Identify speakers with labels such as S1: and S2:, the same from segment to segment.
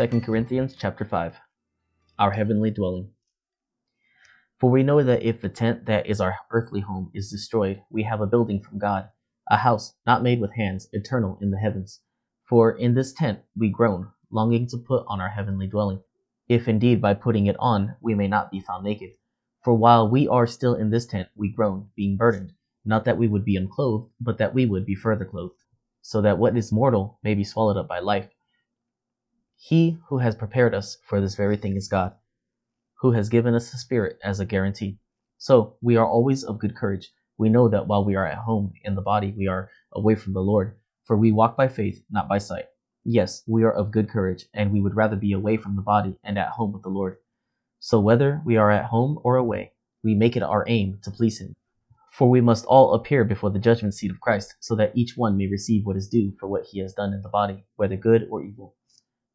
S1: 2 Corinthians chapter 5 Our heavenly dwelling. For we know that if the tent that is our earthly home is destroyed, we have a building from God, a house not made with hands, eternal in the heavens. For in this tent we groan, longing to put on our heavenly dwelling, if indeed by putting it on we may not be found naked. For while we are still in this tent, we groan, being burdened, not that we would be unclothed, but that we would be further clothed, so that what is mortal may be swallowed up by life. He who has prepared us for this very thing is God, who has given us the Spirit as a guarantee. So we are always of good courage. We know that while we are at home in the body, we are away from the Lord, for we walk by faith, not by sight. Yes, we are of good courage, and we would rather be away from the body and at home with the Lord. So whether we are at home or away, we make it our aim to please Him. For we must all appear before the judgment seat of Christ, so that each one may receive what is due for what he has done in the body, whether good or evil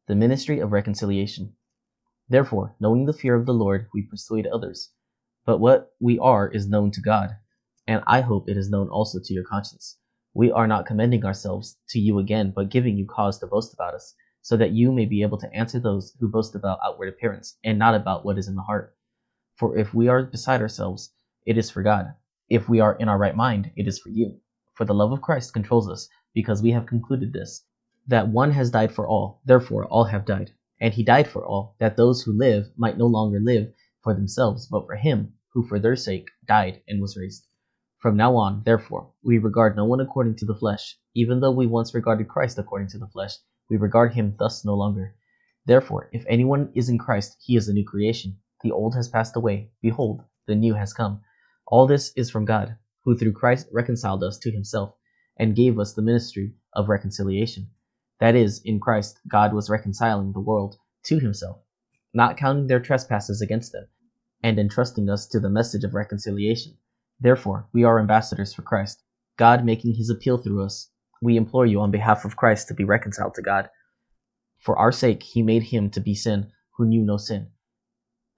S1: the ministry of reconciliation. Therefore, knowing the fear of the Lord, we persuade others. But what we are is known to God, and I hope it is known also to your conscience. We are not commending ourselves to you again, but giving you cause to boast about us, so that you may be able to answer those who boast about outward appearance, and not about what is in the heart. For if we are beside ourselves, it is for God. If we are in our right mind, it is for you. For the love of Christ controls us, because we have concluded this that one has died for all, therefore all have died. And he died for all, that those who live might no longer live for themselves, but for him who for their sake died and was raised. From now on, therefore, we regard no one according to the flesh. Even though we once regarded Christ according to the flesh, we regard him thus no longer. Therefore, if anyone is in Christ, he is a new creation. The old has passed away. Behold, the new has come. All this is from God, who through Christ reconciled us to himself, and gave us the ministry of reconciliation that is, in Christ, God was reconciling the world to himself, not counting their trespasses against them, and entrusting us to the message of reconciliation. Therefore, we are ambassadors for Christ, God making his appeal through us. We implore you on behalf of Christ to be reconciled to God. For our sake, he made him to be sin who knew no sin,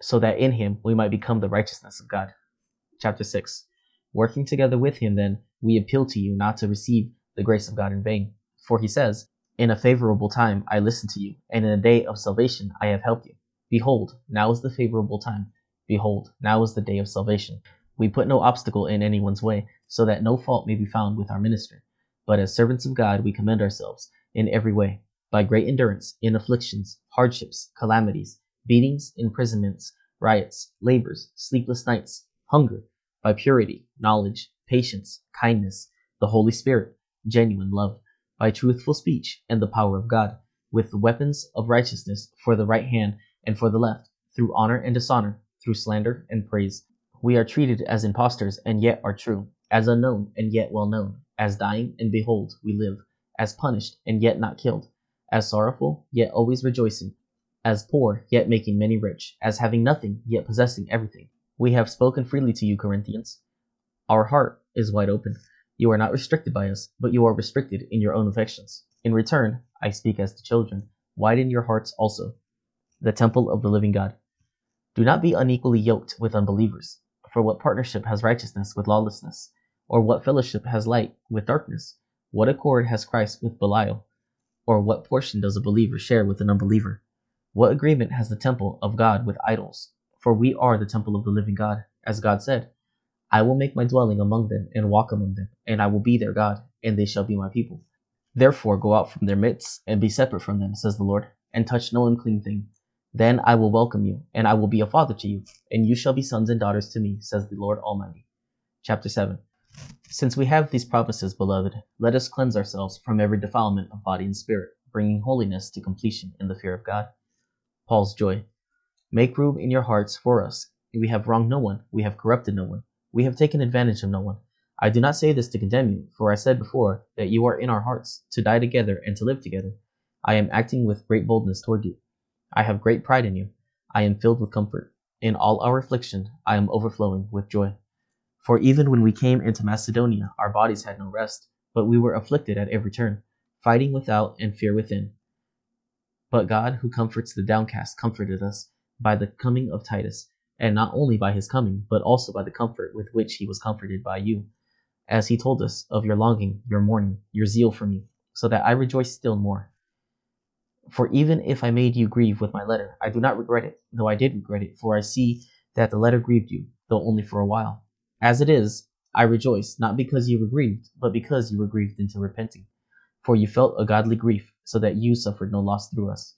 S1: so that in him we might become the righteousness of God. Chapter 6 Working together with him, then, we appeal to you not to receive the grace of God in vain. For he says, in a favorable time I listened to you, and in a day of salvation I have helped you. Behold, now is the favorable time. Behold, now is the day of salvation. We put no obstacle in anyone's way, so that no fault may be found with our ministry. But as servants of God, we commend ourselves in every way, by great endurance, in afflictions, hardships, calamities, beatings, imprisonments, riots, labors, sleepless nights, hunger, by purity, knowledge, patience, kindness, the Holy Spirit, genuine love by truthful speech and the power of God, with the weapons of righteousness for the right hand and for the left, through honor and dishonor, through slander and praise. We are treated as impostors and yet are true, as unknown and yet well known, as dying and behold we live, as punished and yet not killed, as sorrowful yet always rejoicing, as poor yet making many rich, as having nothing yet possessing everything. We have spoken freely to you, Corinthians. Our heart is wide open. You are not restricted by us, but you are restricted in your own affections. In return, I speak as to children, widen your hearts also. The temple of the living God. Do not be unequally yoked with unbelievers. For what partnership has righteousness with lawlessness? Or what fellowship has light with darkness? What accord has Christ with Belial? Or what portion does a believer share with an unbeliever? What agreement has the temple of God with idols? For we are the temple of the living God, as God said, I will make my dwelling among them and walk among them, and I will be their God, and they shall be my people. Therefore go out from their midst and be separate from them, says the Lord, and touch no unclean thing. Then I will welcome you, and I will be a father to you, and you shall be sons and daughters to me, says the Lord Almighty. Chapter 7 Since we have these promises, beloved, let us cleanse ourselves from every defilement of body and spirit, bringing holiness to completion in the fear of God. Paul's joy. Make room in your hearts for us. We have wronged no one, we have corrupted no one we have taken advantage of no one. I do not say this to condemn you, for I said before that you are in our hearts, to die together and to live together. I am acting with great boldness toward you. I have great pride in you. I am filled with comfort. In all our affliction, I am overflowing with joy. For even when we came into Macedonia, our bodies had no rest, but we were afflicted at every turn, fighting without and fear within. But God, who comforts the downcast, comforted us by the coming of Titus and not only by his coming, but also by the comfort with which he was comforted by you, as he told us of your longing, your mourning, your zeal for me, so that I rejoice still more. For even if I made you grieve with my letter, I do not regret it, though I did regret it, for I see that the letter grieved you, though only for a while. As it is, I rejoice, not because you were grieved, but because you were grieved into repenting. For you felt a godly grief, so that you suffered no loss through us.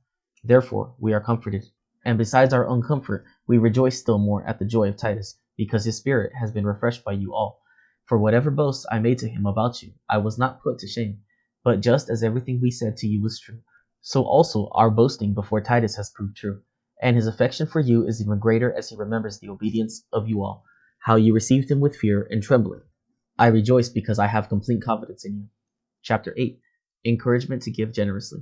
S1: Therefore we are comforted. And besides our own comfort, we rejoice still more at the joy of Titus, because his spirit has been refreshed by you all. For whatever boasts I made to him about you, I was not put to shame but just as everything we said to you was true, so also our boasting before Titus has proved true. And his affection for you is even greater as he remembers the obedience of you all, how you received him with fear and trembling. I rejoice because I have complete confidence in you. Chapter 8 Encouragement to give generously.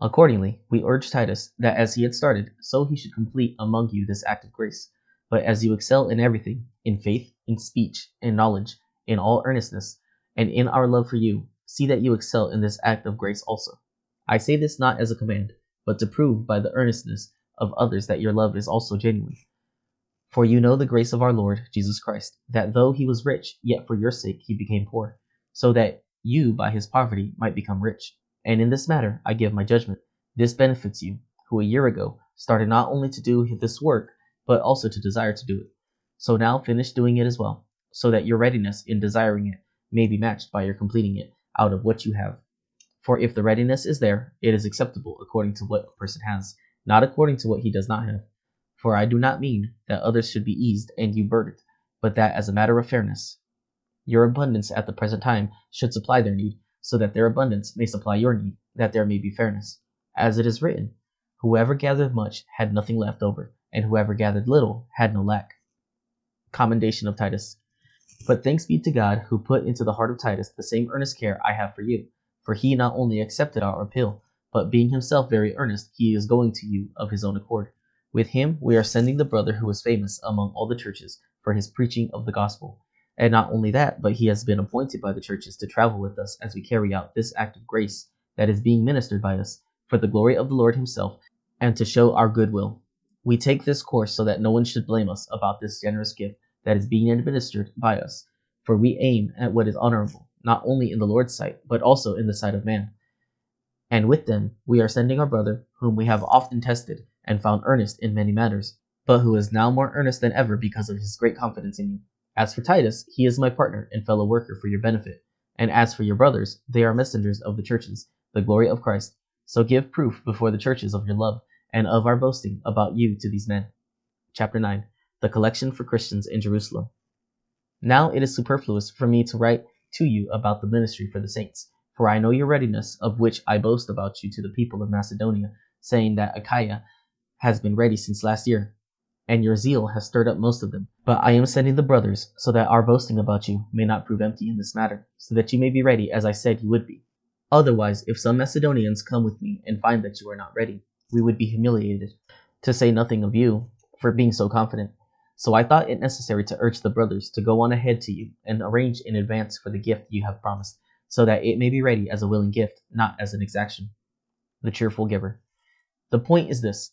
S1: Accordingly, we urge Titus that as he had started, so he should complete among you this act of grace. But as you excel in everything, in faith, in speech, in knowledge, in all earnestness, and in our love for you, see that you excel in this act of grace also. I say this not as a command, but to prove by the earnestness of others that your love is also genuine. For you know the grace of our Lord Jesus Christ, that though he was rich, yet for your sake he became poor, so that you by his poverty might become rich. And in this matter I give my judgment. This benefits you, who a year ago started not only to do this work, but also to desire to do it. So now finish doing it as well, so that your readiness in desiring it may be matched by your completing it out of what you have. For if the readiness is there, it is acceptable according to what a person has, not according to what he does not have. For I do not mean that others should be eased and you burdened, but that as a matter of fairness, your abundance at the present time should supply their need, so that their abundance may supply your need, that there may be fairness. As it is written, Whoever gathered much had nothing left over, and whoever gathered little had no lack. Commendation of Titus. But thanks be to God who put into the heart of Titus the same earnest care I have for you for he not only accepted our appeal, but being himself very earnest, he is going to you of his own accord. With him we are sending the brother who is famous among all the churches for his preaching of the gospel. And not only that, but he has been appointed by the churches to travel with us as we carry out this act of grace that is being ministered by us for the glory of the Lord himself and to show our goodwill. We take this course so that no one should blame us about this generous gift that is being administered by us, for we aim at what is honorable not only in the Lord's sight, but also in the sight of man. And with them we are sending our brother, whom we have often tested and found earnest in many matters, but who is now more earnest than ever because of his great confidence in you. As for Titus, he is my partner and fellow worker for your benefit. And as for your brothers, they are messengers of the churches, the glory of Christ. So give proof before the churches of your love and of our boasting about you to these men. Chapter 9 The Collection for Christians in Jerusalem. Now it is superfluous for me to write to you about the ministry for the saints. For I know your readiness, of which I boast about you to the people of Macedonia, saying that Achaia has been ready since last year, and your zeal has stirred up most of them. But I am sending the brothers, so that our boasting about you may not prove empty in this matter, so that you may be ready as I said you would be. Otherwise, if some Macedonians come with me and find that you are not ready, we would be humiliated, to say nothing of you, for being so confident. So I thought it necessary to urge the brothers to go on ahead to you and arrange in advance for the gift you have promised, so that it may be ready as a willing gift, not as an exaction. The cheerful giver. The point is this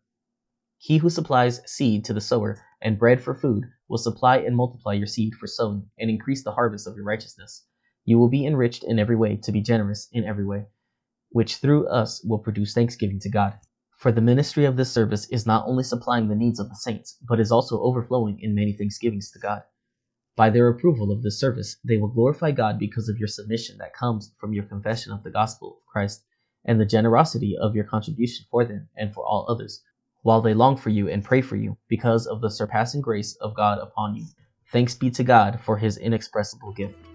S1: He who supplies seed to the sower and bread for food will supply and multiply your seed for sowing and increase the harvest of your righteousness. You will be enriched in every way to be generous in every way, which through us will produce thanksgiving to God. For the ministry of this service is not only supplying the needs of the saints, but is also overflowing in many thanksgivings to God. By their approval of this service, they will glorify God because of your submission that comes from your confession of the gospel of Christ and the generosity of your contribution for them and for all others while they long for you and pray for you, because of the surpassing grace of God upon you. Thanks be to God for his inexpressible gift.